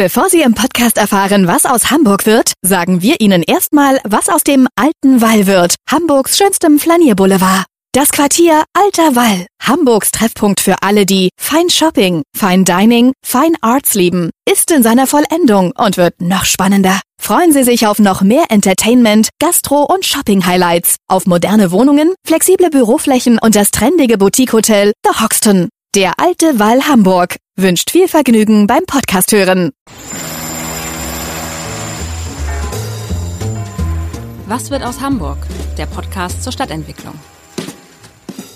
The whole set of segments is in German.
Bevor Sie im Podcast erfahren, was aus Hamburg wird, sagen wir Ihnen erstmal, was aus dem alten Wall wird, Hamburgs schönstem Flanierboulevard. Das Quartier Alter Wall, Hamburgs Treffpunkt für alle, die Fine Shopping, Fine Dining, Fine Arts lieben, ist in seiner Vollendung und wird noch spannender. Freuen Sie sich auf noch mehr Entertainment, Gastro- und Shopping-Highlights, auf moderne Wohnungen, flexible Büroflächen und das trendige Boutique-Hotel The Hoxton. Der alte Wall Hamburg wünscht viel Vergnügen beim Podcast hören. Was wird aus Hamburg? Der Podcast zur Stadtentwicklung.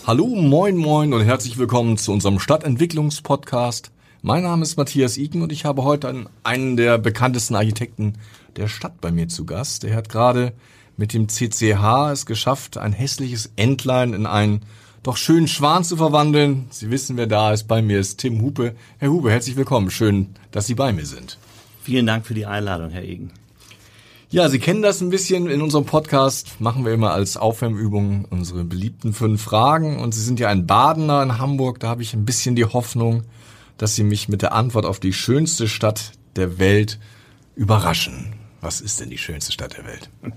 Hallo, moin, moin und herzlich willkommen zu unserem Stadtentwicklungspodcast. Mein Name ist Matthias Iken und ich habe heute einen, einen der bekanntesten Architekten der Stadt bei mir zu Gast. Der hat gerade mit dem CCH es geschafft, ein hässliches Entlein in einen doch schönen Schwan zu verwandeln. Sie wissen, wer da ist. Bei mir ist Tim Hupe. Herr Hupe, herzlich willkommen. Schön, dass Sie bei mir sind. Vielen Dank für die Einladung, Herr Egen. Ja, Sie kennen das ein bisschen. In unserem Podcast machen wir immer als Aufwärmübung unsere beliebten fünf Fragen. Und Sie sind ja ein Badener in Hamburg. Da habe ich ein bisschen die Hoffnung, dass Sie mich mit der Antwort auf die schönste Stadt der Welt überraschen. Was ist denn die schönste Stadt der Welt?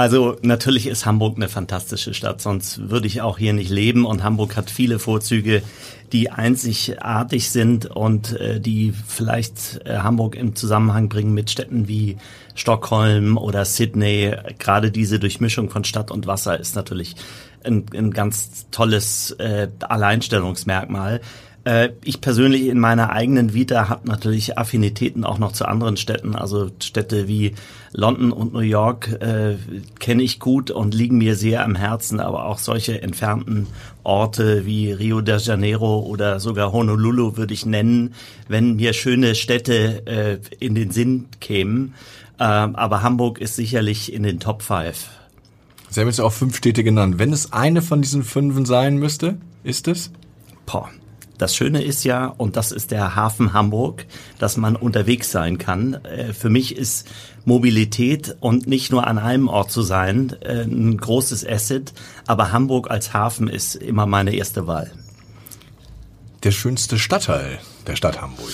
Also natürlich ist Hamburg eine fantastische Stadt, sonst würde ich auch hier nicht leben. Und Hamburg hat viele Vorzüge, die einzigartig sind und äh, die vielleicht äh, Hamburg im Zusammenhang bringen mit Städten wie Stockholm oder Sydney. Gerade diese Durchmischung von Stadt und Wasser ist natürlich ein, ein ganz tolles äh, Alleinstellungsmerkmal. Äh, ich persönlich in meiner eigenen Vita habe natürlich Affinitäten auch noch zu anderen Städten. Also Städte wie London und New York äh, kenne ich gut und liegen mir sehr am Herzen, aber auch solche entfernten Orte wie Rio de Janeiro oder sogar Honolulu würde ich nennen, wenn mir schöne Städte äh, in den Sinn kämen. Äh, aber Hamburg ist sicherlich in den Top 5. Sie haben jetzt auch fünf Städte genannt. Wenn es eine von diesen fünf sein müsste, ist es? Boah. Das Schöne ist ja, und das ist der Hafen Hamburg, dass man unterwegs sein kann. Äh, für mich ist Mobilität und nicht nur an einem Ort zu sein äh, ein großes Asset, aber Hamburg als Hafen ist immer meine erste Wahl. Der schönste Stadtteil der Stadt Hamburg.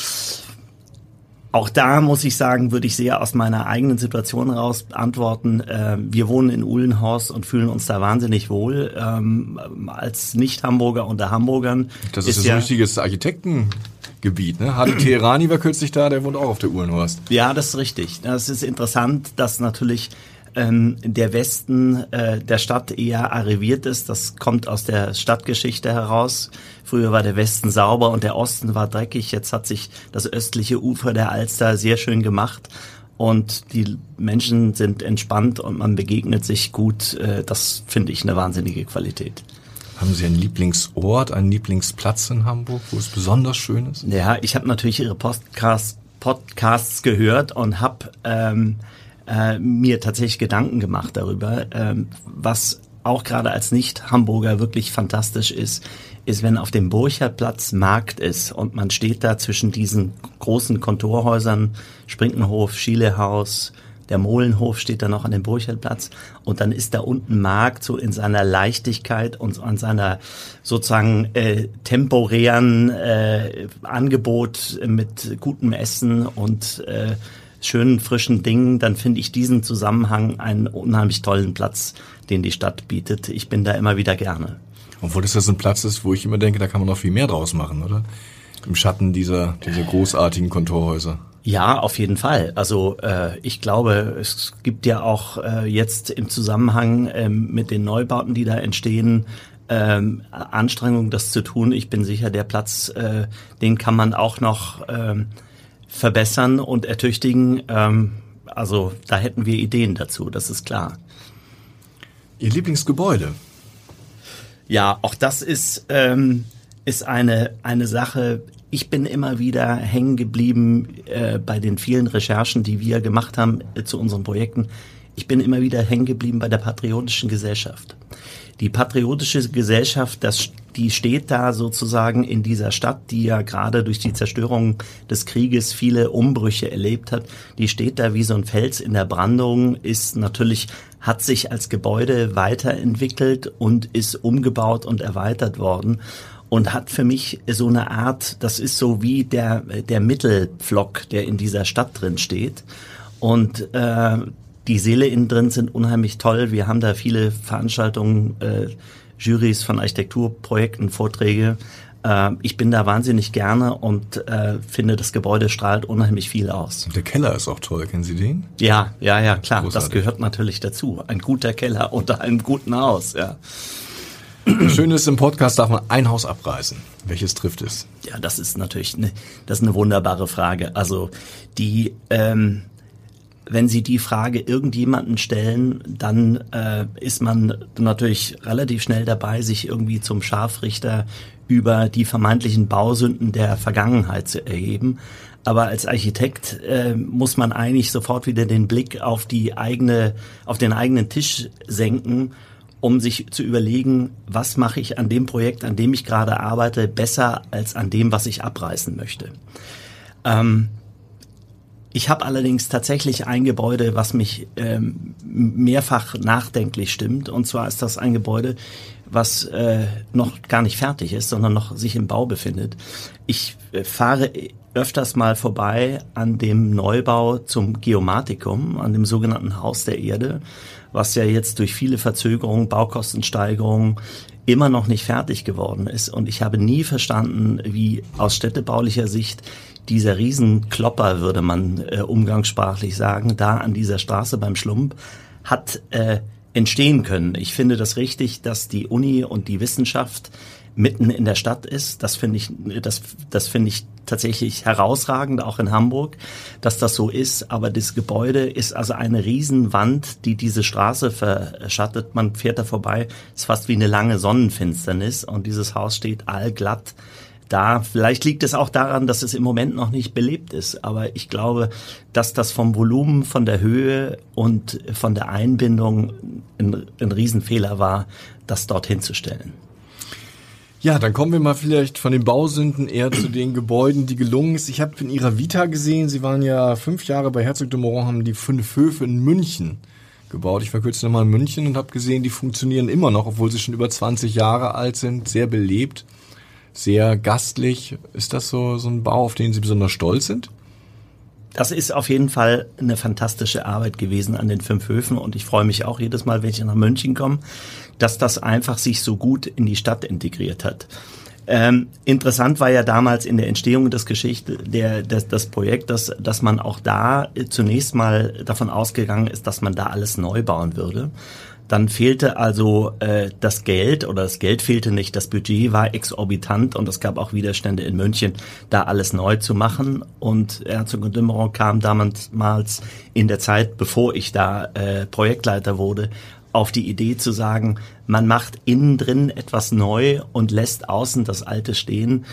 Auch da muss ich sagen, würde ich sehr aus meiner eigenen Situation heraus antworten. Äh, wir wohnen in Uhlenhorst und fühlen uns da wahnsinnig wohl. Ähm, als Nicht-Hamburger unter Hamburgern. Das ist, ist ja ein richtiges Architektengebiet, ne? Hadi Teherani war kürzlich da, der wohnt auch auf der Uhlenhorst. Ja, das ist richtig. Das ist interessant, dass natürlich ähm, der Westen äh, der Stadt eher arriviert ist. Das kommt aus der Stadtgeschichte heraus. Früher war der Westen sauber und der Osten war dreckig. Jetzt hat sich das östliche Ufer der Alster sehr schön gemacht und die Menschen sind entspannt und man begegnet sich gut. Äh, das finde ich eine wahnsinnige Qualität. Haben Sie einen Lieblingsort, einen Lieblingsplatz in Hamburg, wo es besonders schön ist? Ja, ich habe natürlich Ihre Podcasts, Podcasts gehört und habe ähm, äh, mir tatsächlich Gedanken gemacht darüber, ähm, was auch gerade als Nicht-Hamburger wirklich fantastisch ist, ist, wenn auf dem Burcherplatz Markt ist und man steht da zwischen diesen großen Kontorhäusern, Sprinkenhof, Schielehaus, der Molenhof steht da noch an dem Burcherplatz und dann ist da unten Markt so in seiner Leichtigkeit und an seiner sozusagen äh, temporären äh, Angebot mit gutem Essen und äh, schönen, frischen Dingen, dann finde ich diesen Zusammenhang einen unheimlich tollen Platz, den die Stadt bietet. Ich bin da immer wieder gerne. Obwohl das so ein Platz ist, wo ich immer denke, da kann man noch viel mehr draus machen, oder? Im Schatten dieser, dieser großartigen Kontorhäuser. Ja, auf jeden Fall. Also äh, ich glaube, es gibt ja auch äh, jetzt im Zusammenhang ähm, mit den Neubauten, die da entstehen, ähm, Anstrengungen, das zu tun. Ich bin sicher, der Platz, äh, den kann man auch noch ähm, verbessern und ertüchtigen. Ähm, also da hätten wir Ideen dazu, das ist klar. Ihr Lieblingsgebäude? Ja, auch das ist, ähm, ist eine, eine Sache. Ich bin immer wieder hängen geblieben äh, bei den vielen Recherchen, die wir gemacht haben äh, zu unseren Projekten. Ich bin immer wieder hängen geblieben bei der Patriotischen Gesellschaft. Die Patriotische Gesellschaft, das die steht da sozusagen in dieser Stadt, die ja gerade durch die Zerstörung des Krieges viele Umbrüche erlebt hat. Die steht da wie so ein Fels in der Brandung, ist natürlich, hat sich als Gebäude weiterentwickelt und ist umgebaut und erweitert worden. und hat für mich so eine Art, das ist so wie der, der Mittelpflock, der in dieser Stadt drin steht. Und äh, die Seele innen drin sind unheimlich toll. Wir haben da viele Veranstaltungen, äh, Jurys von Architekturprojekten, Vorträge. Äh, ich bin da wahnsinnig gerne und äh, finde, das Gebäude strahlt unheimlich viel aus. Der Keller ist auch toll, kennen Sie den? Ja, ja, ja, klar. Großartig. Das gehört natürlich dazu. Ein guter Keller unter einem guten Haus, ja. Das Schöne ist, im Podcast darf man ein Haus abreißen. Welches trifft es? Ja, das ist natürlich eine, das ist eine wunderbare Frage. Also die, ähm, wenn Sie die Frage irgendjemanden stellen, dann äh, ist man natürlich relativ schnell dabei, sich irgendwie zum Scharfrichter über die vermeintlichen Bausünden der Vergangenheit zu erheben. Aber als Architekt äh, muss man eigentlich sofort wieder den Blick auf die eigene, auf den eigenen Tisch senken um sich zu überlegen, was mache ich an dem Projekt, an dem ich gerade arbeite, besser als an dem, was ich abreißen möchte. Ähm, ich habe allerdings tatsächlich ein Gebäude, was mich ähm, mehrfach nachdenklich stimmt. Und zwar ist das ein Gebäude, was äh, noch gar nicht fertig ist, sondern noch sich im Bau befindet. Ich äh, fahre öfters mal vorbei an dem Neubau zum Geomatikum, an dem sogenannten Haus der Erde was ja jetzt durch viele Verzögerungen, Baukostensteigerungen immer noch nicht fertig geworden ist. Und ich habe nie verstanden, wie aus städtebaulicher Sicht dieser Riesenklopper, würde man äh, umgangssprachlich sagen, da an dieser Straße beim Schlump hat äh, entstehen können. Ich finde das richtig, dass die Uni und die Wissenschaft mitten in der Stadt ist. Das finde ich, das, das finde ich tatsächlich herausragend, auch in Hamburg, dass das so ist. Aber das Gebäude ist also eine Riesenwand, die diese Straße verschattet. Man fährt da vorbei, ist fast wie eine lange Sonnenfinsternis und dieses Haus steht allglatt da. Vielleicht liegt es auch daran, dass es im Moment noch nicht belebt ist. Aber ich glaube, dass das vom Volumen, von der Höhe und von der Einbindung ein, ein Riesenfehler war, das dorthin zu stellen. Ja, dann kommen wir mal vielleicht von den Bausünden eher zu den Gebäuden, die gelungen ist. Ich habe in Ihrer Vita gesehen, Sie waren ja fünf Jahre bei Herzog de Moron, haben die fünf Höfe in München gebaut. Ich war kürzlich nochmal in München und habe gesehen, die funktionieren immer noch, obwohl sie schon über 20 Jahre alt sind, sehr belebt, sehr gastlich. Ist das so, so ein Bau, auf den Sie besonders stolz sind? Das ist auf jeden Fall eine fantastische Arbeit gewesen an den fünf Höfen und ich freue mich auch jedes Mal, wenn ich nach München komme, dass das einfach sich so gut in die Stadt integriert hat. Ähm, interessant war ja damals in der Entstehung des Geschichte, der, des, das Projekt, dass, dass man auch da zunächst mal davon ausgegangen ist, dass man da alles neu bauen würde. Dann fehlte also äh, das Geld oder das Geld fehlte nicht, das Budget war exorbitant und es gab auch Widerstände in München, da alles neu zu machen. Und Herzog und Dümmeron kam damals in der Zeit, bevor ich da äh, Projektleiter wurde, auf die Idee zu sagen, man macht innen drin etwas neu und lässt außen das Alte stehen,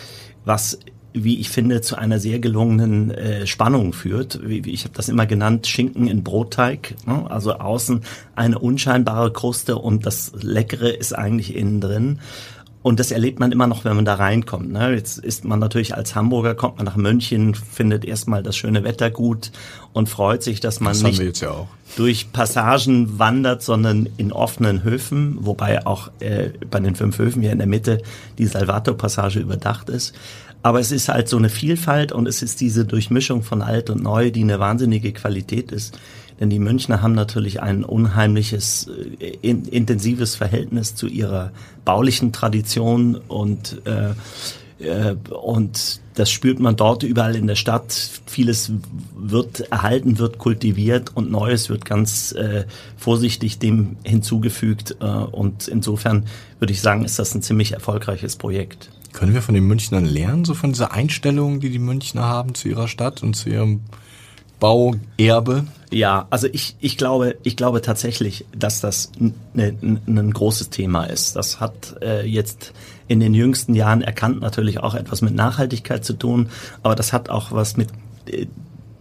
was wie ich finde, zu einer sehr gelungenen äh, Spannung führt. Wie, wie ich habe das immer genannt, Schinken in Brotteig. Ne? Also außen eine unscheinbare Kruste und das Leckere ist eigentlich innen drin. Und das erlebt man immer noch, wenn man da reinkommt. Ne? Jetzt ist man natürlich als Hamburger, kommt man nach München, findet erstmal das schöne Wetter gut und freut sich, dass man das nicht ja durch Passagen wandert, sondern in offenen Höfen, wobei auch äh, bei den fünf Höfen hier in der Mitte die Salvator-Passage überdacht ist. Aber es ist halt so eine Vielfalt und es ist diese Durchmischung von alt und neu, die eine wahnsinnige Qualität ist. Denn die Münchner haben natürlich ein unheimliches, äh, in, intensives Verhältnis zu ihrer baulichen Tradition und äh, äh, und das spürt man dort überall in der Stadt. Vieles wird erhalten, wird kultiviert und Neues wird ganz äh, vorsichtig dem hinzugefügt. Äh, und insofern würde ich sagen, ist das ein ziemlich erfolgreiches Projekt. Können wir von den Münchnern lernen, so von dieser Einstellung, die die Münchner haben zu ihrer Stadt und zu ihrem Bauerbe? Ja, also ich, ich glaube, ich glaube tatsächlich, dass das ne, ein großes Thema ist. Das hat äh, jetzt in den jüngsten Jahren erkannt natürlich auch etwas mit Nachhaltigkeit zu tun, aber das hat auch was mit äh,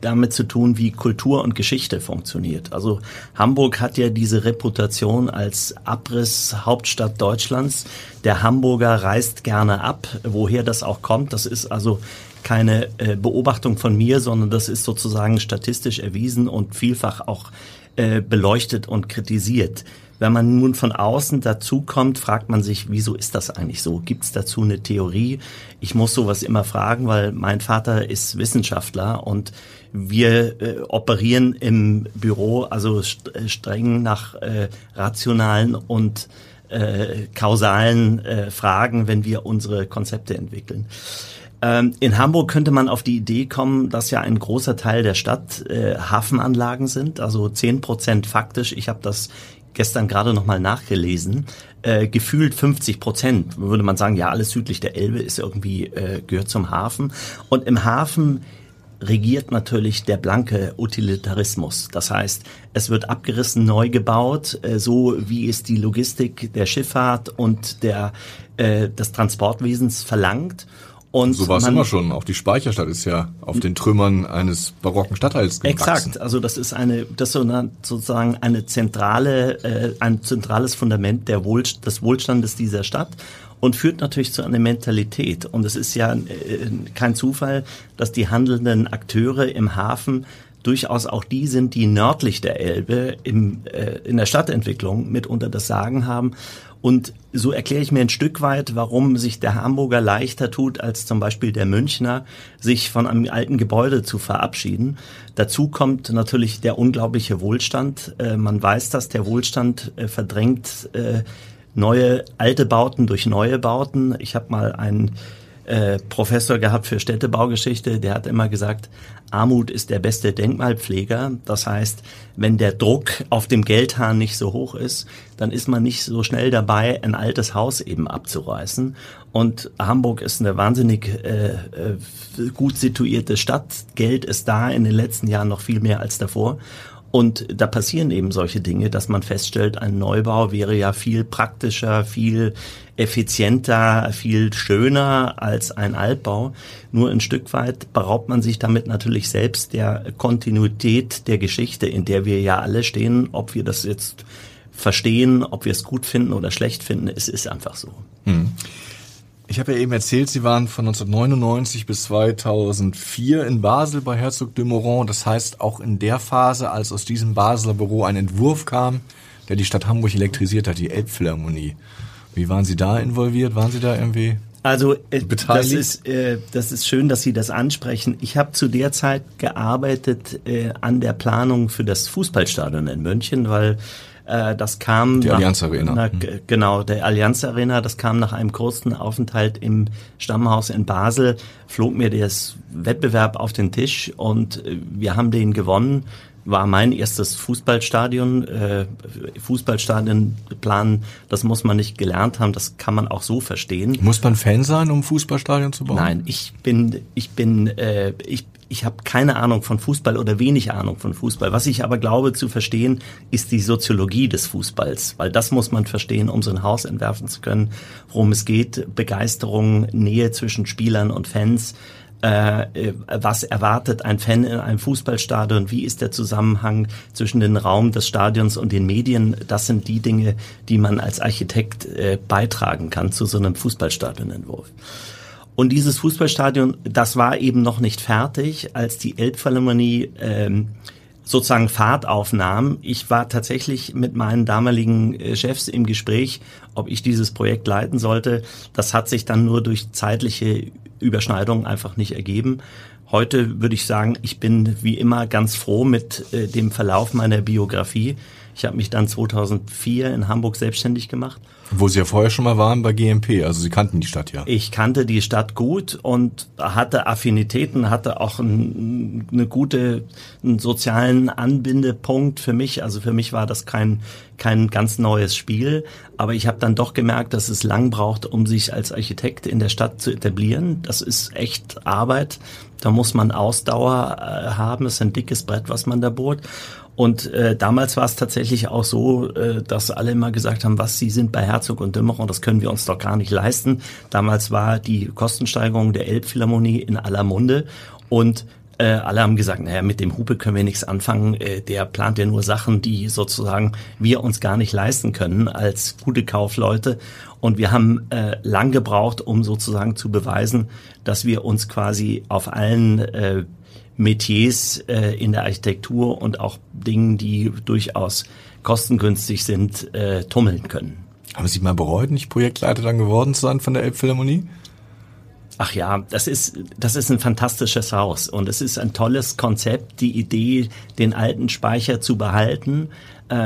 damit zu tun, wie Kultur und Geschichte funktioniert. Also Hamburg hat ja diese Reputation als Abriss-Hauptstadt Deutschlands. Der Hamburger reist gerne ab. Woher das auch kommt, das ist also keine äh, Beobachtung von mir, sondern das ist sozusagen statistisch erwiesen und vielfach auch äh, beleuchtet und kritisiert. Wenn man nun von außen dazu kommt, fragt man sich, wieso ist das eigentlich so? Gibt es dazu eine Theorie? Ich muss sowas immer fragen, weil mein Vater ist Wissenschaftler und wir äh, operieren im Büro also streng nach äh, rationalen und äh, kausalen äh, Fragen, wenn wir unsere Konzepte entwickeln. Ähm, in Hamburg könnte man auf die Idee kommen, dass ja ein großer Teil der Stadt äh, Hafenanlagen sind, also zehn Prozent faktisch. Ich habe das gestern gerade noch mal nachgelesen. Äh, gefühlt 50 Prozent würde man sagen, ja, alles südlich der Elbe ist irgendwie äh, gehört zum Hafen. Und im Hafen regiert natürlich der blanke Utilitarismus. Das heißt, es wird abgerissen, neu gebaut, äh, so wie es die Logistik der Schifffahrt und der, äh, des Transportwesens verlangt. Und so war es immer schon. Auch die Speicherstadt ist ja auf den Trümmern eines barocken Stadtteils gewachsen. Exakt. Also das ist eine, das ist sozusagen eine zentrale, äh, ein zentrales Fundament der Wohl, des Wohlstandes dieser Stadt und führt natürlich zu einer Mentalität. Und es ist ja äh, kein Zufall, dass die handelnden Akteure im Hafen durchaus auch die sind, die nördlich der Elbe im, äh, in der Stadtentwicklung mitunter das Sagen haben. Und so erkläre ich mir ein Stück weit, warum sich der Hamburger leichter tut, als zum Beispiel der Münchner, sich von einem alten Gebäude zu verabschieden. Dazu kommt natürlich der unglaubliche Wohlstand. Äh, man weiß, dass der Wohlstand äh, verdrängt äh, neue alte Bauten durch neue Bauten. Ich habe mal einen äh, Professor gehabt für Städtebaugeschichte, der hat immer gesagt, Armut ist der beste Denkmalpfleger. Das heißt, wenn der Druck auf dem Geldhahn nicht so hoch ist, dann ist man nicht so schnell dabei, ein altes Haus eben abzureißen. Und Hamburg ist eine wahnsinnig äh, äh gut situierte Stadt. Geld ist da in den letzten Jahren noch viel mehr als davor. Und da passieren eben solche Dinge, dass man feststellt, ein Neubau wäre ja viel praktischer, viel effizienter, viel schöner als ein Altbau. Nur ein Stück weit beraubt man sich damit natürlich selbst der Kontinuität der Geschichte, in der wir ja alle stehen, ob wir das jetzt verstehen, ob wir es gut finden oder schlecht finden. Es ist einfach so. Hm. Ich habe ja eben erzählt, Sie waren von 1999 bis 2004 in Basel bei Herzog de Moron. Das heißt, auch in der Phase, als aus diesem Basler Büro ein Entwurf kam, der die Stadt Hamburg elektrisiert hat, die Elbphilharmonie. Wie waren Sie da involviert? Waren Sie da irgendwie also äh, das ist äh, das ist schön, dass Sie das ansprechen. Ich habe zu der Zeit gearbeitet äh, an der Planung für das Fußballstadion in München, weil äh, das kam die nach, Allianz Arena. Nach, genau, der Allianz Arena. Das kam nach einem kurzen Aufenthalt im Stammhaus in Basel. Flog mir das Wettbewerb auf den Tisch und äh, wir haben den gewonnen war mein erstes Fußballstadion. Äh, Fußballstadion planen, das muss man nicht gelernt haben, das kann man auch so verstehen. Muss man Fan sein, um Fußballstadion zu bauen? Nein, ich bin, ich bin, äh, ich ich habe keine Ahnung von Fußball oder wenig Ahnung von Fußball. Was ich aber glaube zu verstehen, ist die Soziologie des Fußballs, weil das muss man verstehen, um so ein Haus entwerfen zu können, worum es geht. Begeisterung, Nähe zwischen Spielern und Fans. Äh, was erwartet ein Fan in einem Fußballstadion? Wie ist der Zusammenhang zwischen dem Raum des Stadions und den Medien? Das sind die Dinge, die man als Architekt äh, beitragen kann zu so einem Fußballstadionentwurf. Und dieses Fußballstadion, das war eben noch nicht fertig, als die Elbphilharmonie ähm, sozusagen Fahrt aufnahm. Ich war tatsächlich mit meinen damaligen äh, Chefs im Gespräch, ob ich dieses Projekt leiten sollte. Das hat sich dann nur durch zeitliche Überschneidungen einfach nicht ergeben. Heute würde ich sagen, ich bin wie immer ganz froh mit äh, dem Verlauf meiner Biografie. Ich habe mich dann 2004 in Hamburg selbstständig gemacht wo Sie ja vorher schon mal waren bei GMP, also Sie kannten die Stadt ja. Ich kannte die Stadt gut und hatte Affinitäten, hatte auch ein, eine gute, einen sozialen Anbindepunkt für mich. Also für mich war das kein, kein ganz neues Spiel, aber ich habe dann doch gemerkt, dass es lang braucht, um sich als Architekt in der Stadt zu etablieren. Das ist echt Arbeit. Da muss man Ausdauer äh, haben. Es ist ein dickes Brett, was man da bohrt. Und äh, damals war es tatsächlich auch so, äh, dass alle immer gesagt haben, was Sie sind bei Herzog und Dümmerer, das können wir uns doch gar nicht leisten. Damals war die Kostensteigerung der Elbphilharmonie in aller Munde und äh, alle haben gesagt, naja, mit dem Hupe können wir nichts anfangen. Äh, der plant ja nur Sachen, die sozusagen wir uns gar nicht leisten können als gute Kaufleute. Und wir haben äh, lang gebraucht, um sozusagen zu beweisen, dass wir uns quasi auf allen äh, Metiers äh, in der Architektur und auch Dingen, die durchaus kostengünstig sind, äh, tummeln können. Haben Sie mal bereut, nicht Projektleiter dann geworden zu sein von der Elbphilharmonie? Ach ja, das ist, das ist ein fantastisches Haus und es ist ein tolles Konzept, die Idee, den alten Speicher zu behalten,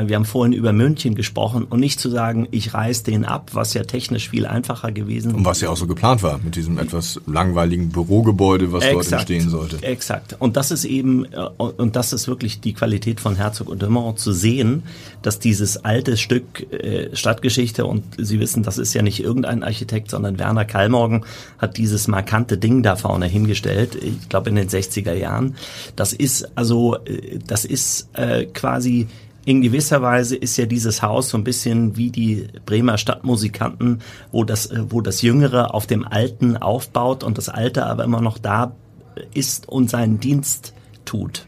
wir haben vorhin über München gesprochen und nicht zu sagen, ich reiß den ab, was ja technisch viel einfacher gewesen Und was ja auch so geplant war mit diesem etwas langweiligen Bürogebäude, was exakt, dort entstehen sollte. Exakt. Und das ist eben, äh, und das ist wirklich die Qualität von Herzog und Dümmer zu sehen, dass dieses alte Stück äh, Stadtgeschichte und Sie wissen, das ist ja nicht irgendein Architekt, sondern Werner Kallmorgen hat dieses markante Ding da vorne hingestellt, ich glaube in den 60er Jahren. Das ist also, äh, das ist äh, quasi in gewisser Weise ist ja dieses Haus so ein bisschen wie die Bremer Stadtmusikanten, wo das, äh, wo das Jüngere auf dem Alten aufbaut und das Alte aber immer noch da ist und seinen Dienst tut.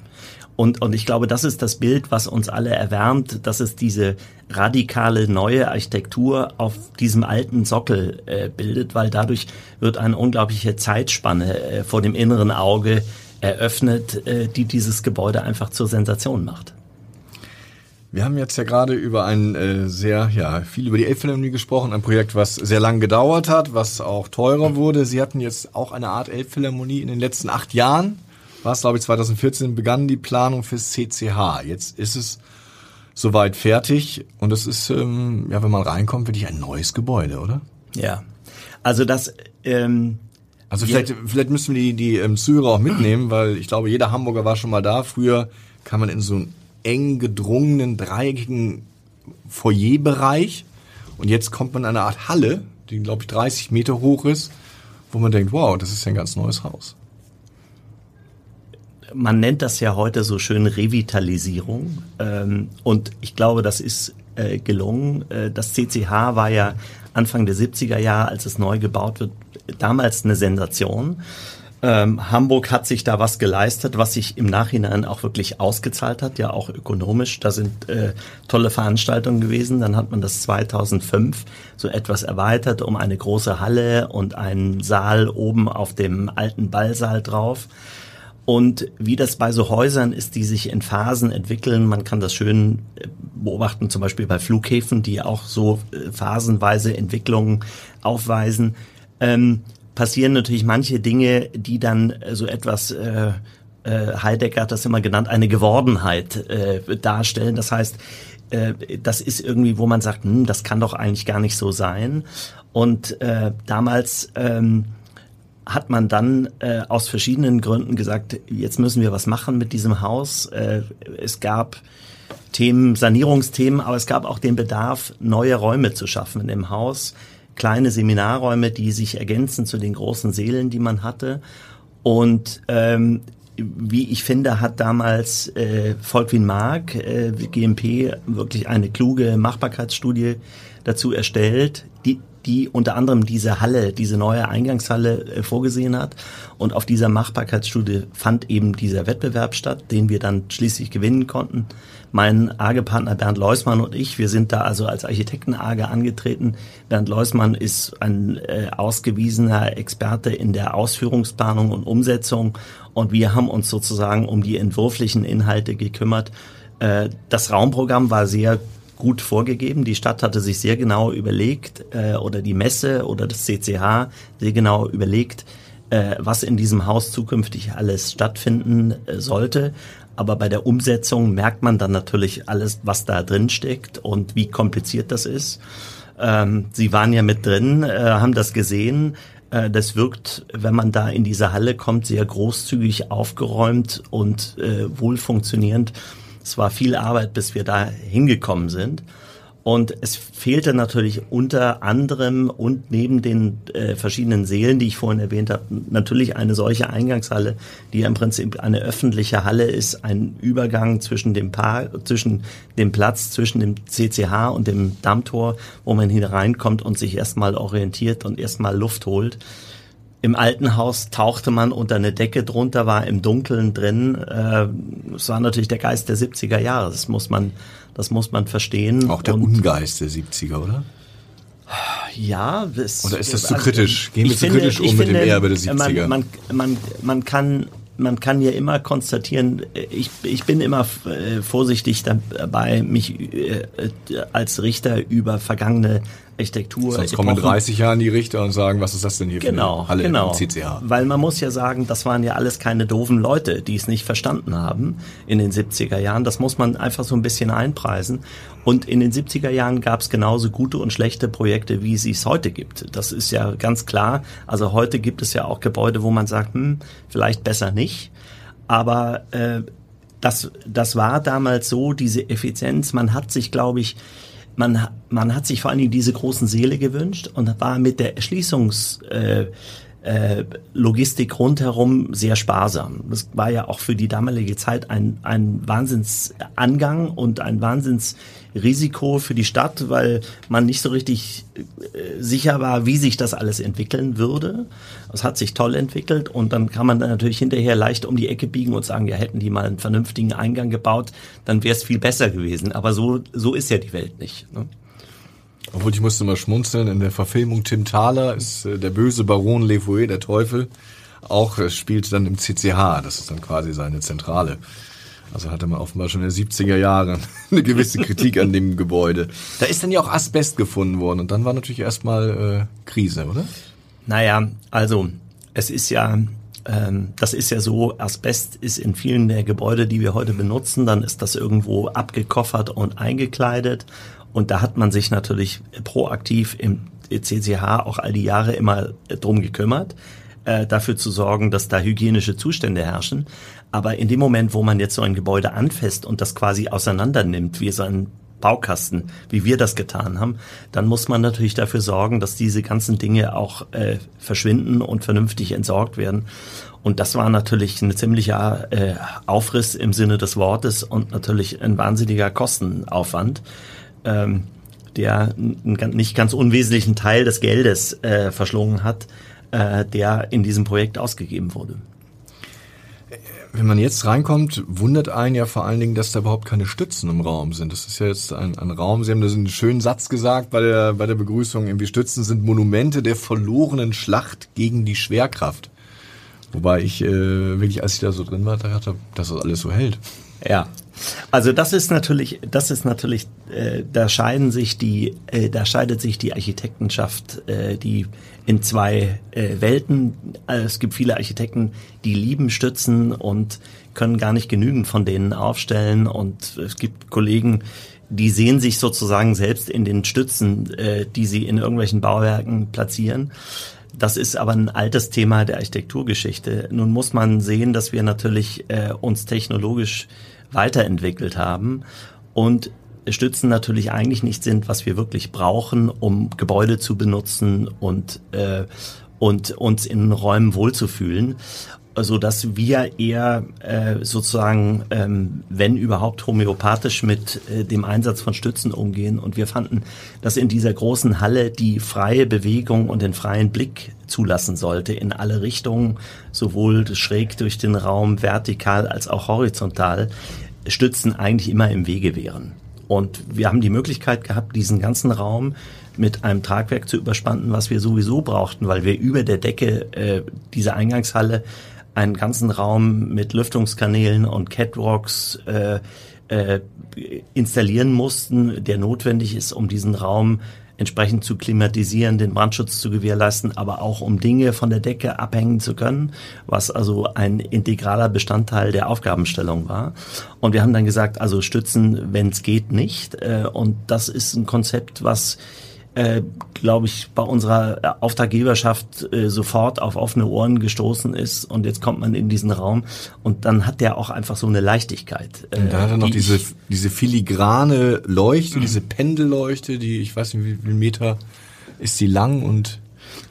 Und, und ich glaube, das ist das Bild, was uns alle erwärmt, dass es diese radikale neue Architektur auf diesem alten Sockel äh, bildet, weil dadurch wird eine unglaubliche Zeitspanne äh, vor dem inneren Auge eröffnet, äh, die dieses Gebäude einfach zur Sensation macht. Wir haben jetzt ja gerade über ein äh, sehr, ja, viel über die Elbphilharmonie gesprochen, ein Projekt, was sehr lang gedauert hat, was auch teurer wurde. Sie hatten jetzt auch eine Art Elbphilharmonie in den letzten acht Jahren. War es, glaube ich, 2014 begann die Planung fürs CCH. Jetzt ist es soweit fertig und es ist, ähm, ja, wenn man reinkommt, wirklich ein neues Gebäude, oder? Ja. Also das, ähm, also vielleicht, vielleicht müssen wir die, die ähm, Zuhörer auch mitnehmen, weil ich glaube, jeder Hamburger war schon mal da. Früher kam man in so ein eng gedrungenen, dreieckigen Foyerbereich. Und jetzt kommt man in eine Art Halle, die, glaube ich, 30 Meter hoch ist, wo man denkt, wow, das ist ja ein ganz neues Haus. Man nennt das ja heute so schön Revitalisierung. Ähm, und ich glaube, das ist äh, gelungen. Äh, das CCH war ja Anfang der 70er Jahre, als es neu gebaut wird, damals eine Sensation. Ähm, Hamburg hat sich da was geleistet, was sich im Nachhinein auch wirklich ausgezahlt hat, ja auch ökonomisch. Da sind äh, tolle Veranstaltungen gewesen. Dann hat man das 2005 so etwas erweitert um eine große Halle und einen Saal oben auf dem alten Ballsaal drauf. Und wie das bei so Häusern ist, die sich in Phasen entwickeln, man kann das schön äh, beobachten, zum Beispiel bei Flughäfen, die auch so äh, phasenweise Entwicklungen aufweisen. Ähm, passieren natürlich manche Dinge, die dann äh, so etwas äh, äh, Heidegger hat das immer genannt, eine Gewordenheit äh, darstellen. Das heißt, äh, das ist irgendwie, wo man sagt, hm, das kann doch eigentlich gar nicht so sein. Und äh, damals ähm, hat man dann äh, aus verschiedenen Gründen gesagt, jetzt müssen wir was machen mit diesem Haus. Äh, es gab Themen, Sanierungsthemen, aber es gab auch den Bedarf, neue Räume zu schaffen dem Haus kleine Seminarräume, die sich ergänzen zu den großen Seelen, die man hatte. Und ähm, wie ich finde, hat damals äh, Volkwin Mark, äh, GMP, wirklich eine kluge Machbarkeitsstudie dazu erstellt, die, unter anderem diese Halle, diese neue Eingangshalle äh, vorgesehen hat. Und auf dieser Machbarkeitsstudie fand eben dieser Wettbewerb statt, den wir dann schließlich gewinnen konnten. Mein AGE-Partner Bernd Leusmann und ich, wir sind da also als Architekten-AGE angetreten. Bernd Leusmann ist ein äh, ausgewiesener Experte in der Ausführungsplanung und Umsetzung und wir haben uns sozusagen um die entwurflichen Inhalte gekümmert. Äh, das Raumprogramm war sehr gut vorgegeben. Die Stadt hatte sich sehr genau überlegt, äh, oder die Messe oder das CCH sehr genau überlegt, äh, was in diesem Haus zukünftig alles stattfinden äh, sollte. Aber bei der Umsetzung merkt man dann natürlich alles, was da drin steckt und wie kompliziert das ist. Ähm, Sie waren ja mit drin, äh, haben das gesehen. Äh, das wirkt, wenn man da in diese Halle kommt, sehr großzügig aufgeräumt und äh, wohl funktionierend. Es war viel Arbeit, bis wir da hingekommen sind. Und es fehlte natürlich unter anderem und neben den äh, verschiedenen Seelen, die ich vorhin erwähnt habe, natürlich eine solche Eingangshalle, die ja im Prinzip eine öffentliche Halle ist, ein Übergang zwischen dem Paar, zwischen dem Platz, zwischen dem CCH und dem Dammtor, wo man hineinkommt und sich erstmal orientiert und erstmal Luft holt. Im alten Haus tauchte man unter eine Decke drunter, war im Dunkeln drin. Äh, es war natürlich der Geist der 70er Jahre. Das muss man, das muss man verstehen. Auch der Und, Ungeist der 70er, oder? Ja, das, oder ist das zu also, kritisch? Gehen wir zu finde, kritisch um mit finde, dem Erbe der 70er? Man, man, man, man kann man kann ja immer konstatieren, ich, ich bin immer äh, vorsichtig dabei, mich äh, als Richter über vergangene Architektur. Sonst kommen in 30 Jahren die Richter und sagen, was ist das denn hier genau, für eine Halle genau. im CCH? Weil man muss ja sagen, das waren ja alles keine doofen Leute, die es nicht verstanden haben in den 70er Jahren. Das muss man einfach so ein bisschen einpreisen. Und in den 70er Jahren gab es genauso gute und schlechte Projekte, wie sie es heute gibt. Das ist ja ganz klar. Also heute gibt es ja auch Gebäude, wo man sagt, hm, vielleicht besser nicht. Aber äh, das, das war damals so, diese Effizienz. Man hat sich, glaube ich, man, man hat sich vor allen Dingen diese großen Seele gewünscht und war mit der Erschließungs äh, äh, Logistik rundherum sehr sparsam. Das war ja auch für die damalige Zeit ein, ein Wahnsinnsangang und ein Wahnsinnsrisiko für die Stadt, weil man nicht so richtig äh, sicher war, wie sich das alles entwickeln würde. Es hat sich toll entwickelt und dann kann man dann natürlich hinterher leicht um die Ecke biegen und sagen, ja, hätten die mal einen vernünftigen Eingang gebaut, dann wäre es viel besser gewesen. Aber so, so ist ja die Welt nicht. Ne? Obwohl ich musste mal schmunzeln, in der Verfilmung Tim Thaler ist äh, der böse Baron Le Fouet, der Teufel, auch äh, spielt dann im CCH, das ist dann quasi seine Zentrale. Also hatte man offenbar schon in den 70er Jahren eine gewisse Kritik an dem Gebäude. Da ist dann ja auch Asbest gefunden worden und dann war natürlich erstmal äh, Krise, oder? Naja, also es ist ja, ähm, das ist ja so, Asbest ist in vielen der Gebäude, die wir heute benutzen, dann ist das irgendwo abgekoffert und eingekleidet und da hat man sich natürlich proaktiv im CCH auch all die Jahre immer drum gekümmert, äh, dafür zu sorgen, dass da hygienische Zustände herrschen. Aber in dem Moment, wo man jetzt so ein Gebäude anfasst und das quasi auseinander nimmt, wie so ein Baukasten, wie wir das getan haben, dann muss man natürlich dafür sorgen, dass diese ganzen Dinge auch äh, verschwinden und vernünftig entsorgt werden. Und das war natürlich ein ziemlicher äh, Aufriss im Sinne des Wortes und natürlich ein wahnsinniger Kostenaufwand ähm, der einen nicht ganz unwesentlichen Teil des Geldes äh, verschlungen hat, äh, der in diesem Projekt ausgegeben wurde. Wenn man jetzt reinkommt, wundert einen ja vor allen Dingen, dass da überhaupt keine Stützen im Raum sind. Das ist ja jetzt ein, ein Raum, Sie haben da so einen schönen Satz gesagt bei der, bei der Begrüßung, irgendwie Stützen sind Monumente der verlorenen Schlacht gegen die Schwerkraft. Wobei ich äh, wirklich, als ich da so drin war, dachte, dass das alles so hält. Ja, also das ist natürlich, das ist natürlich, äh, da scheiden sich die, äh, da scheidet sich die Architektenschaft, äh, die in zwei äh, Welten. Also es gibt viele Architekten, die lieben Stützen und können gar nicht genügend von denen aufstellen. Und es gibt Kollegen, die sehen sich sozusagen selbst in den Stützen, äh, die sie in irgendwelchen Bauwerken platzieren. Das ist aber ein altes Thema der Architekturgeschichte. Nun muss man sehen, dass wir natürlich äh, uns technologisch weiterentwickelt haben und Stützen natürlich eigentlich nicht sind, was wir wirklich brauchen, um Gebäude zu benutzen und, äh, und uns in Räumen wohlzufühlen so dass wir eher äh, sozusagen, ähm, wenn überhaupt homöopathisch mit äh, dem Einsatz von Stützen umgehen. Und wir fanden, dass in dieser großen Halle die freie Bewegung und den freien Blick zulassen sollte in alle Richtungen, sowohl schräg durch den Raum, vertikal als auch horizontal, Stützen eigentlich immer im Wege wären. Und wir haben die Möglichkeit gehabt, diesen ganzen Raum mit einem Tragwerk zu überspannen, was wir sowieso brauchten, weil wir über der Decke äh, dieser Eingangshalle einen ganzen Raum mit Lüftungskanälen und Catwalks äh, äh, installieren mussten, der notwendig ist, um diesen Raum entsprechend zu klimatisieren, den Brandschutz zu gewährleisten, aber auch um Dinge von der Decke abhängen zu können, was also ein integraler Bestandteil der Aufgabenstellung war. Und wir haben dann gesagt, also stützen, wenn es geht, nicht. Äh, und das ist ein Konzept, was äh, glaube ich, bei unserer Auftraggeberschaft äh, sofort auf offene Ohren gestoßen ist und jetzt kommt man in diesen Raum und dann hat der auch einfach so eine Leichtigkeit. Äh, und da hat er noch diese, diese filigrane Leuchte, diese Pendelleuchte, die, ich weiß nicht, wie viel Meter ist sie lang und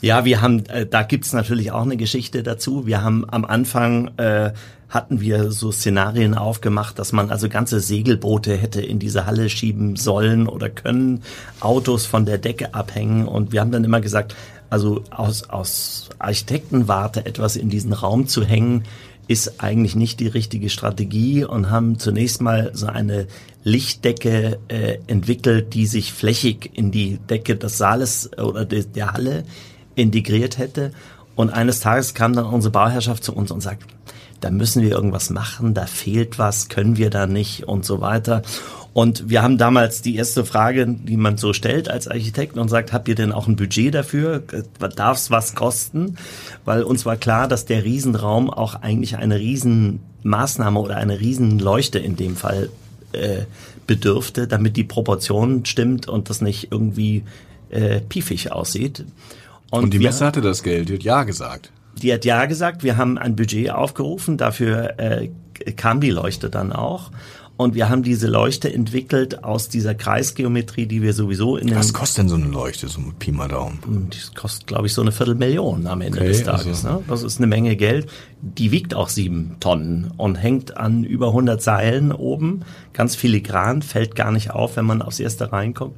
ja, wir haben, äh, da gibt's natürlich auch eine Geschichte dazu. Wir haben am Anfang äh, hatten wir so Szenarien aufgemacht, dass man also ganze Segelboote hätte in diese Halle schieben sollen oder können, Autos von der Decke abhängen. Und wir haben dann immer gesagt, also aus, aus Architektenwarte etwas in diesen Raum zu hängen, ist eigentlich nicht die richtige Strategie und haben zunächst mal so eine Lichtdecke äh, entwickelt, die sich flächig in die Decke des Saales oder de, der Halle integriert hätte. Und eines Tages kam dann unsere Bauherrschaft zu uns und sagt, da müssen wir irgendwas machen, da fehlt was, können wir da nicht und so weiter. Und wir haben damals die erste Frage, die man so stellt als Architekt und sagt, habt ihr denn auch ein Budget dafür? Darf es was kosten? Weil uns war klar, dass der Riesenraum auch eigentlich eine Riesenmaßnahme oder eine Riesenleuchte in dem Fall äh, bedürfte, damit die Proportion stimmt und das nicht irgendwie äh, piefig aussieht. Und, und die Messe hatte das Geld, die hat Ja gesagt. Die hat Ja gesagt, wir haben ein Budget aufgerufen, dafür äh, kam die Leuchte dann auch. Und wir haben diese Leuchte entwickelt aus dieser Kreisgeometrie, die wir sowieso in den... Was kostet denn so eine Leuchte, so ein Pi mal Daumen? Hm, die kostet, glaube ich, so eine Viertelmillion am Ende okay, des Tages. Also. Ne? Das ist eine Menge Geld. Die wiegt auch sieben Tonnen und hängt an über 100 Seilen oben. Ganz filigran, fällt gar nicht auf, wenn man aufs erste reinkommt.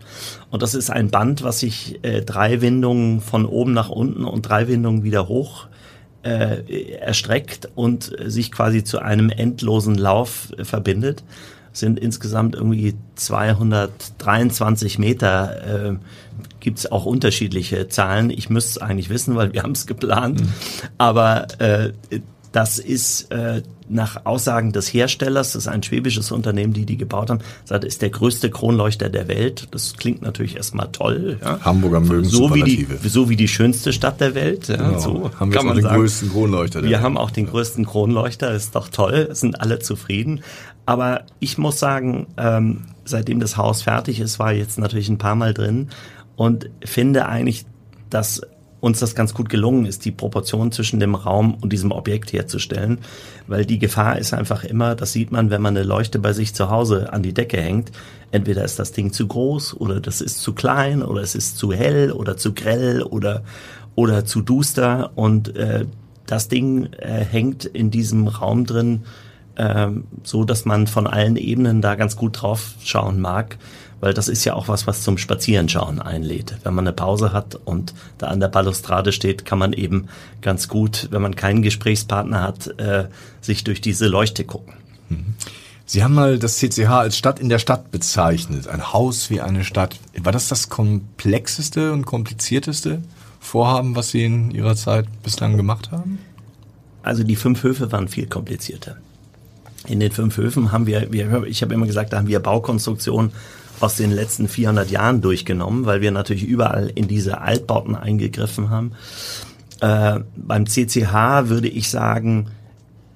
Und das ist ein Band, was sich äh, drei Windungen von oben nach unten und drei Windungen wieder hoch äh, erstreckt und sich quasi zu einem endlosen Lauf äh, verbindet. Sind insgesamt irgendwie 223 Meter. Äh, Gibt es auch unterschiedliche Zahlen. Ich müsste es eigentlich wissen, weil wir haben es geplant. Mhm. Aber äh, das ist äh, nach Aussagen des Herstellers, das ist ein schwäbisches Unternehmen, die die gebaut haben, sagt, ist der größte Kronleuchter der Welt. Das klingt natürlich erstmal toll. Ja. Hamburger mögen so wie die so wie die schönste Stadt der Welt. Ja. Genau. So haben wir kann man den sagen. größten Kronleuchter. wir Welt. haben auch den größten Kronleuchter. Ist doch toll. Sind alle zufrieden. Aber ich muss sagen, ähm, seitdem das Haus fertig ist, war jetzt natürlich ein paar Mal drin und finde eigentlich, dass uns das ganz gut gelungen ist, die Proportion zwischen dem Raum und diesem Objekt herzustellen, weil die Gefahr ist einfach immer, das sieht man, wenn man eine Leuchte bei sich zu Hause an die Decke hängt, entweder ist das Ding zu groß oder das ist zu klein oder es ist zu hell oder zu grell oder oder zu duster. Und äh, das Ding äh, hängt in diesem Raum drin, äh, so dass man von allen Ebenen da ganz gut drauf schauen mag weil das ist ja auch was, was zum Spazierenschauen einlädt. Wenn man eine Pause hat und da an der Balustrade steht, kann man eben ganz gut, wenn man keinen Gesprächspartner hat, äh, sich durch diese Leuchte gucken. Mhm. Sie haben mal das CCH als Stadt in der Stadt bezeichnet, ein Haus wie eine Stadt. War das das komplexeste und komplizierteste Vorhaben, was Sie in Ihrer Zeit bislang gemacht haben? Also die fünf Höfe waren viel komplizierter. In den fünf Höfen haben wir, wir ich habe immer gesagt, da haben wir Baukonstruktionen aus den letzten 400 Jahren durchgenommen, weil wir natürlich überall in diese Altbauten eingegriffen haben. Äh, beim CCH würde ich sagen,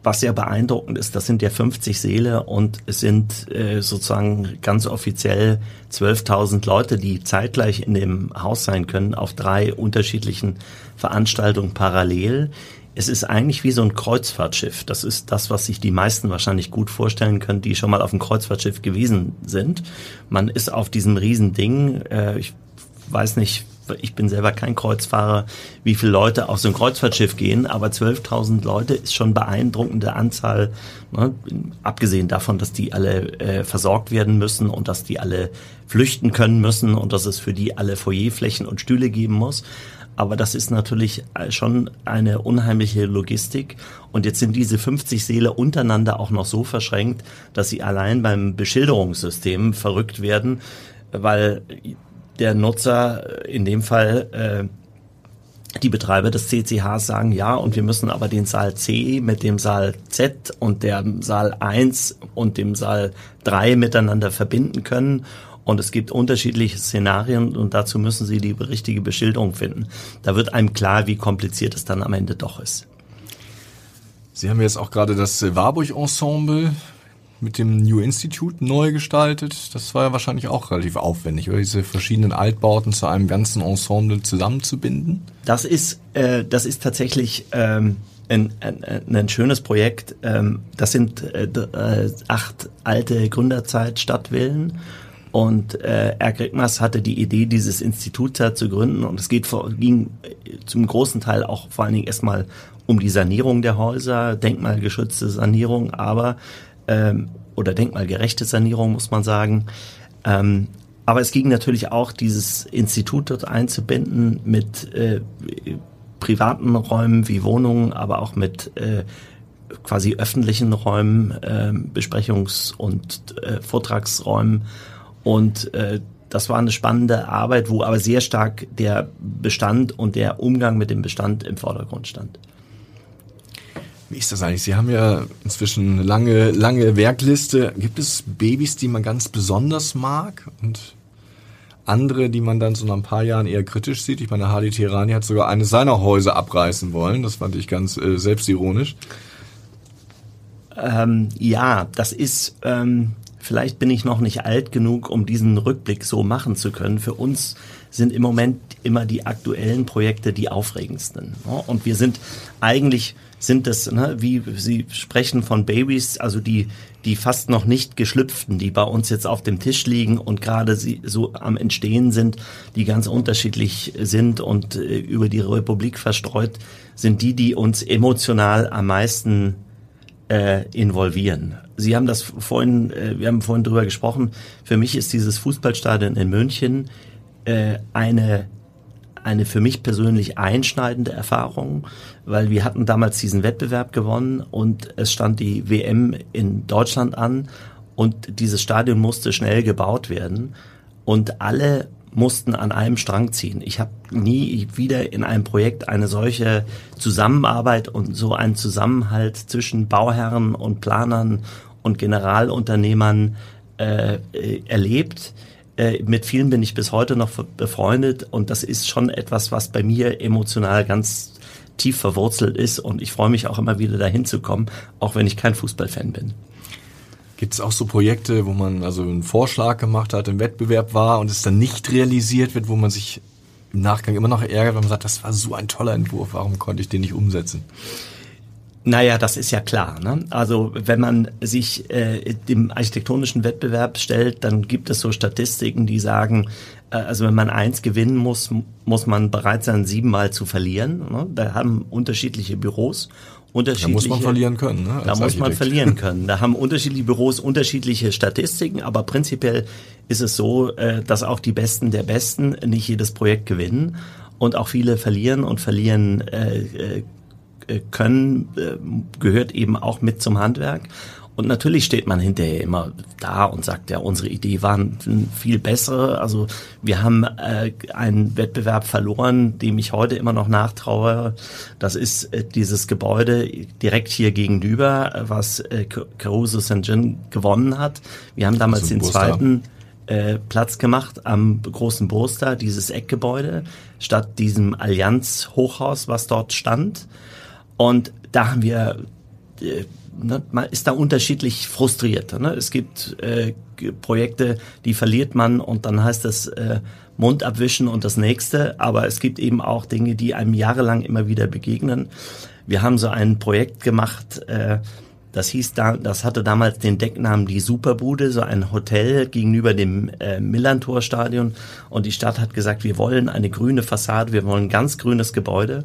was sehr beeindruckend ist, das sind ja 50 Seele und es sind äh, sozusagen ganz offiziell 12.000 Leute, die zeitgleich in dem Haus sein können, auf drei unterschiedlichen Veranstaltungen parallel es ist eigentlich wie so ein Kreuzfahrtschiff. Das ist das, was sich die meisten wahrscheinlich gut vorstellen können, die schon mal auf einem Kreuzfahrtschiff gewesen sind. Man ist auf diesem Riesending, äh, ich weiß nicht, ich bin selber kein Kreuzfahrer, wie viele Leute auf so ein Kreuzfahrtschiff gehen, aber 12.000 Leute ist schon beeindruckende Anzahl, ne? abgesehen davon, dass die alle äh, versorgt werden müssen und dass die alle flüchten können müssen und dass es für die alle Foyerflächen und Stühle geben muss. Aber das ist natürlich äh, schon eine unheimliche Logistik. Und jetzt sind diese 50 Seele untereinander auch noch so verschränkt, dass sie allein beim Beschilderungssystem verrückt werden, weil der Nutzer in dem Fall äh, die Betreiber des CCHs sagen, ja, und wir müssen aber den Saal C mit dem Saal Z und dem Saal 1 und dem Saal 3 miteinander verbinden können. Und es gibt unterschiedliche Szenarien und dazu müssen Sie die richtige Beschilderung finden. Da wird einem klar, wie kompliziert es dann am Ende doch ist. Sie haben jetzt auch gerade das Warburg-Ensemble mit dem New Institute neu gestaltet. Das war ja wahrscheinlich auch relativ aufwendig, oder diese verschiedenen Altbauten zu einem ganzen Ensemble zusammenzubinden. Das ist, äh, das ist tatsächlich ähm, ein, ein, ein schönes Projekt. Ähm, das sind äh, äh acht alte Gründerzeit-Stadtvillen und äh, Ergregmas hatte die Idee, dieses Institut da zu gründen. Und es geht vor, ging zum großen Teil auch vor allen Dingen erstmal um die Sanierung der Häuser, denkmalgeschützte Sanierung, aber ähm, oder denkmalgerechte Sanierung, muss man sagen. Ähm, aber es ging natürlich auch, dieses Institut dort einzubinden mit äh, privaten Räumen wie Wohnungen, aber auch mit äh, quasi öffentlichen Räumen, äh, Besprechungs- und äh, Vortragsräumen und äh, das war eine spannende Arbeit, wo aber sehr stark der Bestand und der Umgang mit dem Bestand im Vordergrund stand. Wie ist das eigentlich? Sie haben ja inzwischen eine lange, lange Werkliste. Gibt es Babys, die man ganz besonders mag und andere, die man dann so nach ein paar Jahren eher kritisch sieht? Ich meine, Harley Tirani hat sogar eines seiner Häuser abreißen wollen. Das fand ich ganz äh, selbstironisch. Ähm, ja, das ist, ähm, vielleicht bin ich noch nicht alt genug, um diesen Rückblick so machen zu können. Für uns sind im Moment immer die aktuellen Projekte die aufregendsten. Und wir sind eigentlich sind es, ne, wie Sie sprechen von Babys, also die, die fast noch nicht geschlüpften, die bei uns jetzt auf dem Tisch liegen und gerade sie so am Entstehen sind, die ganz unterschiedlich sind und äh, über die Republik verstreut, sind die, die uns emotional am meisten äh, involvieren. Sie haben das vorhin, äh, wir haben vorhin drüber gesprochen. Für mich ist dieses Fußballstadion in München äh, eine eine für mich persönlich einschneidende Erfahrung, weil wir hatten damals diesen Wettbewerb gewonnen und es stand die WM in Deutschland an und dieses Stadion musste schnell gebaut werden und alle mussten an einem Strang ziehen. Ich habe nie wieder in einem Projekt eine solche Zusammenarbeit und so einen Zusammenhalt zwischen Bauherren und Planern und Generalunternehmern äh, erlebt äh, mit vielen bin ich bis heute noch befreundet und das ist schon etwas, was bei mir emotional ganz tief verwurzelt ist und ich freue mich auch immer wieder dahin zu kommen, auch wenn ich kein Fußballfan bin. Gibt es auch so Projekte, wo man also einen Vorschlag gemacht hat, im Wettbewerb war und es dann nicht realisiert wird, wo man sich im Nachgang immer noch ärgert, wenn man sagt, das war so ein toller Entwurf, warum konnte ich den nicht umsetzen? Naja, das ist ja klar. Ne? Also wenn man sich äh, dem architektonischen Wettbewerb stellt, dann gibt es so Statistiken, die sagen, äh, also wenn man eins gewinnen muss, muss man bereit sein, siebenmal zu verlieren. Ne? Da haben unterschiedliche Büros unterschiedliche. Da muss man verlieren können. Ne, da muss Architekt. man verlieren können. Da haben unterschiedliche Büros unterschiedliche Statistiken, aber prinzipiell ist es so, äh, dass auch die Besten der Besten nicht jedes Projekt gewinnen und auch viele verlieren und verlieren äh, äh können, gehört eben auch mit zum Handwerk. Und natürlich steht man hinterher immer da und sagt, ja, unsere Idee war viel bessere. Also wir haben äh, einen Wettbewerb verloren, dem ich heute immer noch nachtraue. Das ist äh, dieses Gebäude direkt hier gegenüber, was äh, Caruso St. John gewonnen hat. Wir haben damals den zweiten äh, Platz gemacht am großen Burster, dieses Eckgebäude, statt diesem Allianz-Hochhaus, was dort stand. Und da haben wir, äh, ne, man ist da unterschiedlich frustriert. Ne? Es gibt äh, Projekte, die verliert man und dann heißt das äh, Mund abwischen und das nächste. Aber es gibt eben auch Dinge, die einem jahrelang immer wieder begegnen. Wir haben so ein Projekt gemacht, äh, das hieß da, das hatte damals den Decknamen die Superbude, so ein Hotel gegenüber dem äh, Millantor-Stadion. Und die Stadt hat gesagt, wir wollen eine grüne Fassade, wir wollen ganz grünes Gebäude.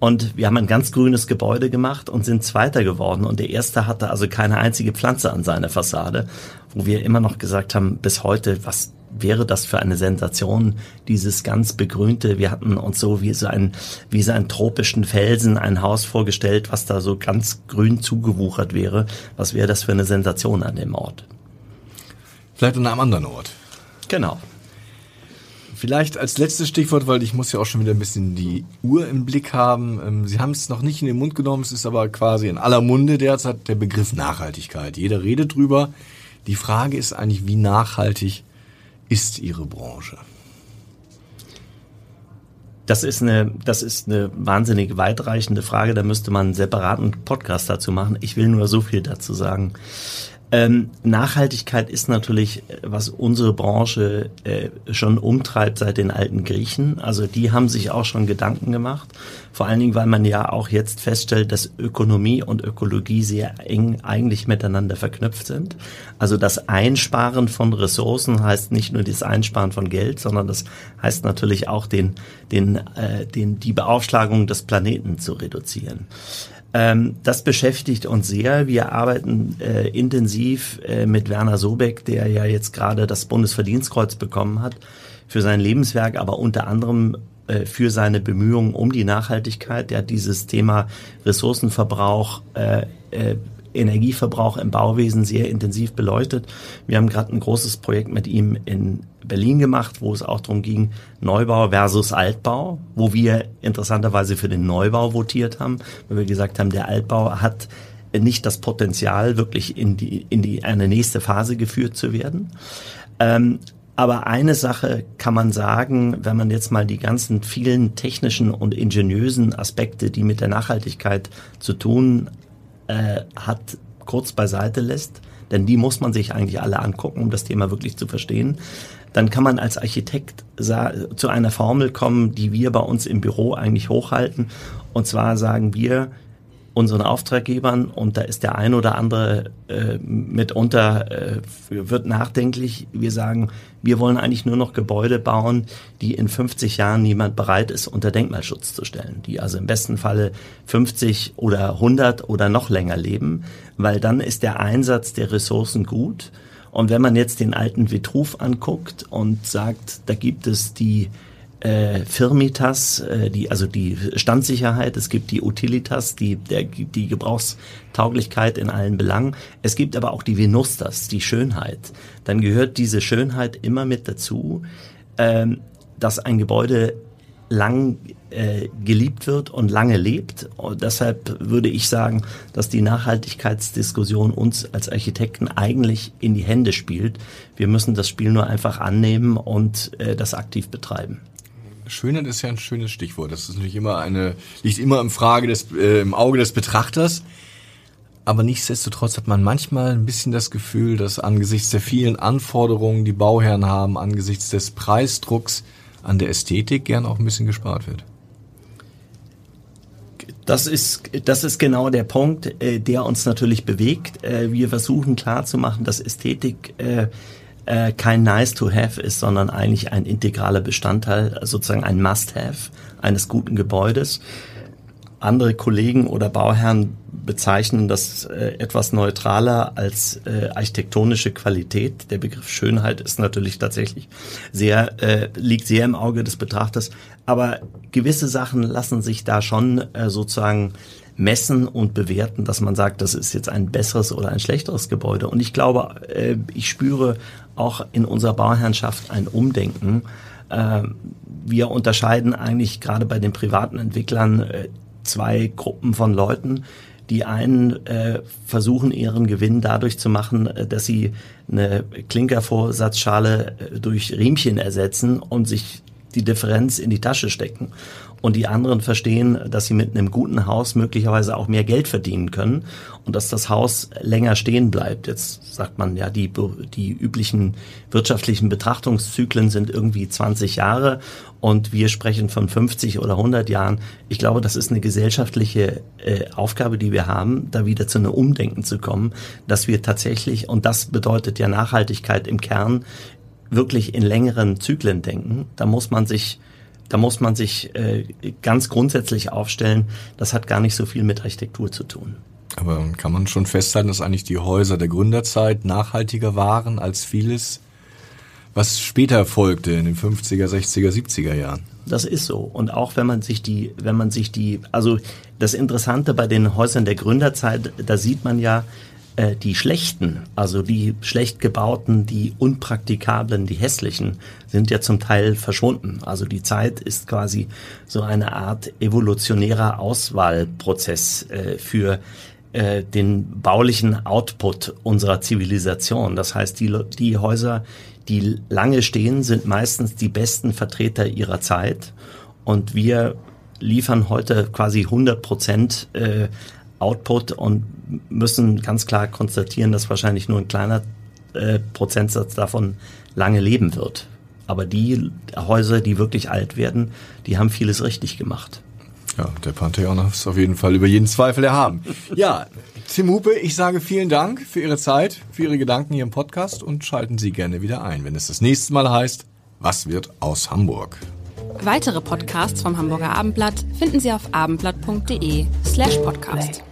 Und wir haben ein ganz grünes Gebäude gemacht und sind Zweiter geworden. Und der Erste hatte also keine einzige Pflanze an seiner Fassade, wo wir immer noch gesagt haben, bis heute, was wäre das für eine Sensation, dieses ganz begrünte. Wir hatten uns so wie so ein, wie so einen tropischen Felsen ein Haus vorgestellt, was da so ganz grün zugewuchert wäre. Was wäre das für eine Sensation an dem Ort? Vielleicht an einem anderen Ort. Genau. Vielleicht als letztes Stichwort, weil ich muss ja auch schon wieder ein bisschen die Uhr im Blick haben. Ähm, Sie haben es noch nicht in den Mund genommen, es ist aber quasi in aller Munde derzeit der Begriff Nachhaltigkeit. Jeder redet drüber. Die Frage ist eigentlich, wie nachhaltig ist Ihre Branche? Das ist eine, das ist eine wahnsinnig weitreichende Frage. Da müsste man einen separaten Podcast dazu machen. Ich will nur so viel dazu sagen. Ähm, Nachhaltigkeit ist natürlich, äh, was unsere Branche äh, schon umtreibt seit den alten Griechen. Also die haben sich auch schon Gedanken gemacht. Vor allen Dingen, weil man ja auch jetzt feststellt, dass Ökonomie und Ökologie sehr eng eigentlich miteinander verknüpft sind. Also das Einsparen von Ressourcen heißt nicht nur das Einsparen von Geld, sondern das heißt natürlich auch den, den, äh, den, die Beaufschlagung des Planeten zu reduzieren. Ähm, das beschäftigt uns sehr. Wir arbeiten äh, intensiv äh, mit Werner Sobeck, der ja jetzt gerade das Bundesverdienstkreuz bekommen hat für sein Lebenswerk, aber unter anderem äh, für seine Bemühungen um die Nachhaltigkeit. Der hat dieses Thema Ressourcenverbrauch äh, äh, Energieverbrauch im Bauwesen sehr intensiv beleuchtet. Wir haben gerade ein großes Projekt mit ihm in Berlin gemacht, wo es auch darum ging, Neubau versus Altbau, wo wir interessanterweise für den Neubau votiert haben, weil wir gesagt haben, der Altbau hat nicht das Potenzial, wirklich in die, in die, eine nächste Phase geführt zu werden. Ähm, aber eine Sache kann man sagen, wenn man jetzt mal die ganzen vielen technischen und ingeniösen Aspekte, die mit der Nachhaltigkeit zu tun äh, hat, kurz beiseite lässt, denn die muss man sich eigentlich alle angucken, um das Thema wirklich zu verstehen, dann kann man als Architekt zu einer Formel kommen, die wir bei uns im Büro eigentlich hochhalten. Und zwar sagen wir, unseren Auftraggebern und da ist der ein oder andere äh, mitunter äh, wird nachdenklich. Wir sagen, wir wollen eigentlich nur noch Gebäude bauen, die in 50 Jahren niemand bereit ist, unter Denkmalschutz zu stellen, die also im besten Falle 50 oder 100 oder noch länger leben, weil dann ist der Einsatz der Ressourcen gut. Und wenn man jetzt den alten Vitruv anguckt und sagt, da gibt es die äh, Firmitas, äh, die, also die Standsicherheit, es gibt die Utilitas, die, der, die Gebrauchstauglichkeit in allen Belangen. Es gibt aber auch die Venustas, die Schönheit. Dann gehört diese Schönheit immer mit dazu, ähm, dass ein Gebäude lang äh, geliebt wird und lange lebt. Und deshalb würde ich sagen, dass die Nachhaltigkeitsdiskussion uns als Architekten eigentlich in die Hände spielt. Wir müssen das Spiel nur einfach annehmen und äh, das aktiv betreiben. Schönheit ist ja ein schönes Stichwort. Das ist natürlich immer eine, liegt immer im Frage des, äh, im Auge des Betrachters. Aber nichtsdestotrotz hat man manchmal ein bisschen das Gefühl, dass angesichts der vielen Anforderungen, die Bauherren haben, angesichts des Preisdrucks an der Ästhetik gern auch ein bisschen gespart wird. Das ist, das ist genau der Punkt, äh, der uns natürlich bewegt. Äh, wir versuchen klarzumachen, dass Ästhetik äh, äh, kein Nice to Have ist, sondern eigentlich ein integraler Bestandteil, sozusagen ein Must-Have eines guten Gebäudes. Andere Kollegen oder Bauherren bezeichnen das äh, etwas neutraler als äh, architektonische Qualität. Der Begriff Schönheit ist natürlich tatsächlich sehr, äh, liegt sehr im Auge des Betrachters. Aber gewisse Sachen lassen sich da schon äh, sozusagen messen und bewerten, dass man sagt, das ist jetzt ein besseres oder ein schlechteres Gebäude. Und ich glaube, äh, ich spüre auch in unserer Bauherrschaft ein Umdenken. Äh, wir unterscheiden eigentlich gerade bei den privaten Entwicklern äh, zwei Gruppen von Leuten. Die einen äh, versuchen ihren Gewinn dadurch zu machen, äh, dass sie eine Klinkervorsatzschale durch Riemchen ersetzen und sich die Differenz in die Tasche stecken und die anderen verstehen, dass sie mit einem guten Haus möglicherweise auch mehr Geld verdienen können und dass das Haus länger stehen bleibt. Jetzt sagt man ja, die, die üblichen wirtschaftlichen Betrachtungszyklen sind irgendwie 20 Jahre und wir sprechen von 50 oder 100 Jahren. Ich glaube, das ist eine gesellschaftliche äh, Aufgabe, die wir haben, da wieder zu einem Umdenken zu kommen, dass wir tatsächlich, und das bedeutet ja Nachhaltigkeit im Kern, wirklich in längeren Zyklen denken. Da muss man sich da muss man sich äh, ganz grundsätzlich aufstellen, das hat gar nicht so viel mit Architektur zu tun. Aber kann man schon festhalten, dass eigentlich die Häuser der Gründerzeit nachhaltiger waren als vieles, was später folgte in den 50er, 60er, 70er Jahren? Das ist so. Und auch wenn man sich die, wenn man sich die, also das Interessante bei den Häusern der Gründerzeit, da sieht man ja, äh, die schlechten, also die schlecht gebauten, die unpraktikablen, die hässlichen, sind ja zum Teil verschwunden. Also die Zeit ist quasi so eine Art evolutionärer Auswahlprozess äh, für äh, den baulichen Output unserer Zivilisation. Das heißt, die, die Häuser, die lange stehen, sind meistens die besten Vertreter ihrer Zeit. Und wir liefern heute quasi 100 Prozent äh, Output und müssen ganz klar konstatieren, dass wahrscheinlich nur ein kleiner äh, Prozentsatz davon lange leben wird. Aber die Häuser, die wirklich alt werden, die haben vieles richtig gemacht. Ja, der Pantheon ist auf jeden Fall über jeden Zweifel erhaben. ja, Tim Hupe, ich sage vielen Dank für Ihre Zeit, für Ihre Gedanken hier im Podcast und schalten Sie gerne wieder ein, wenn es das nächste Mal heißt, was wird aus Hamburg? Weitere Podcasts vom Hamburger Abendblatt finden Sie auf abendblatt.de slash podcast.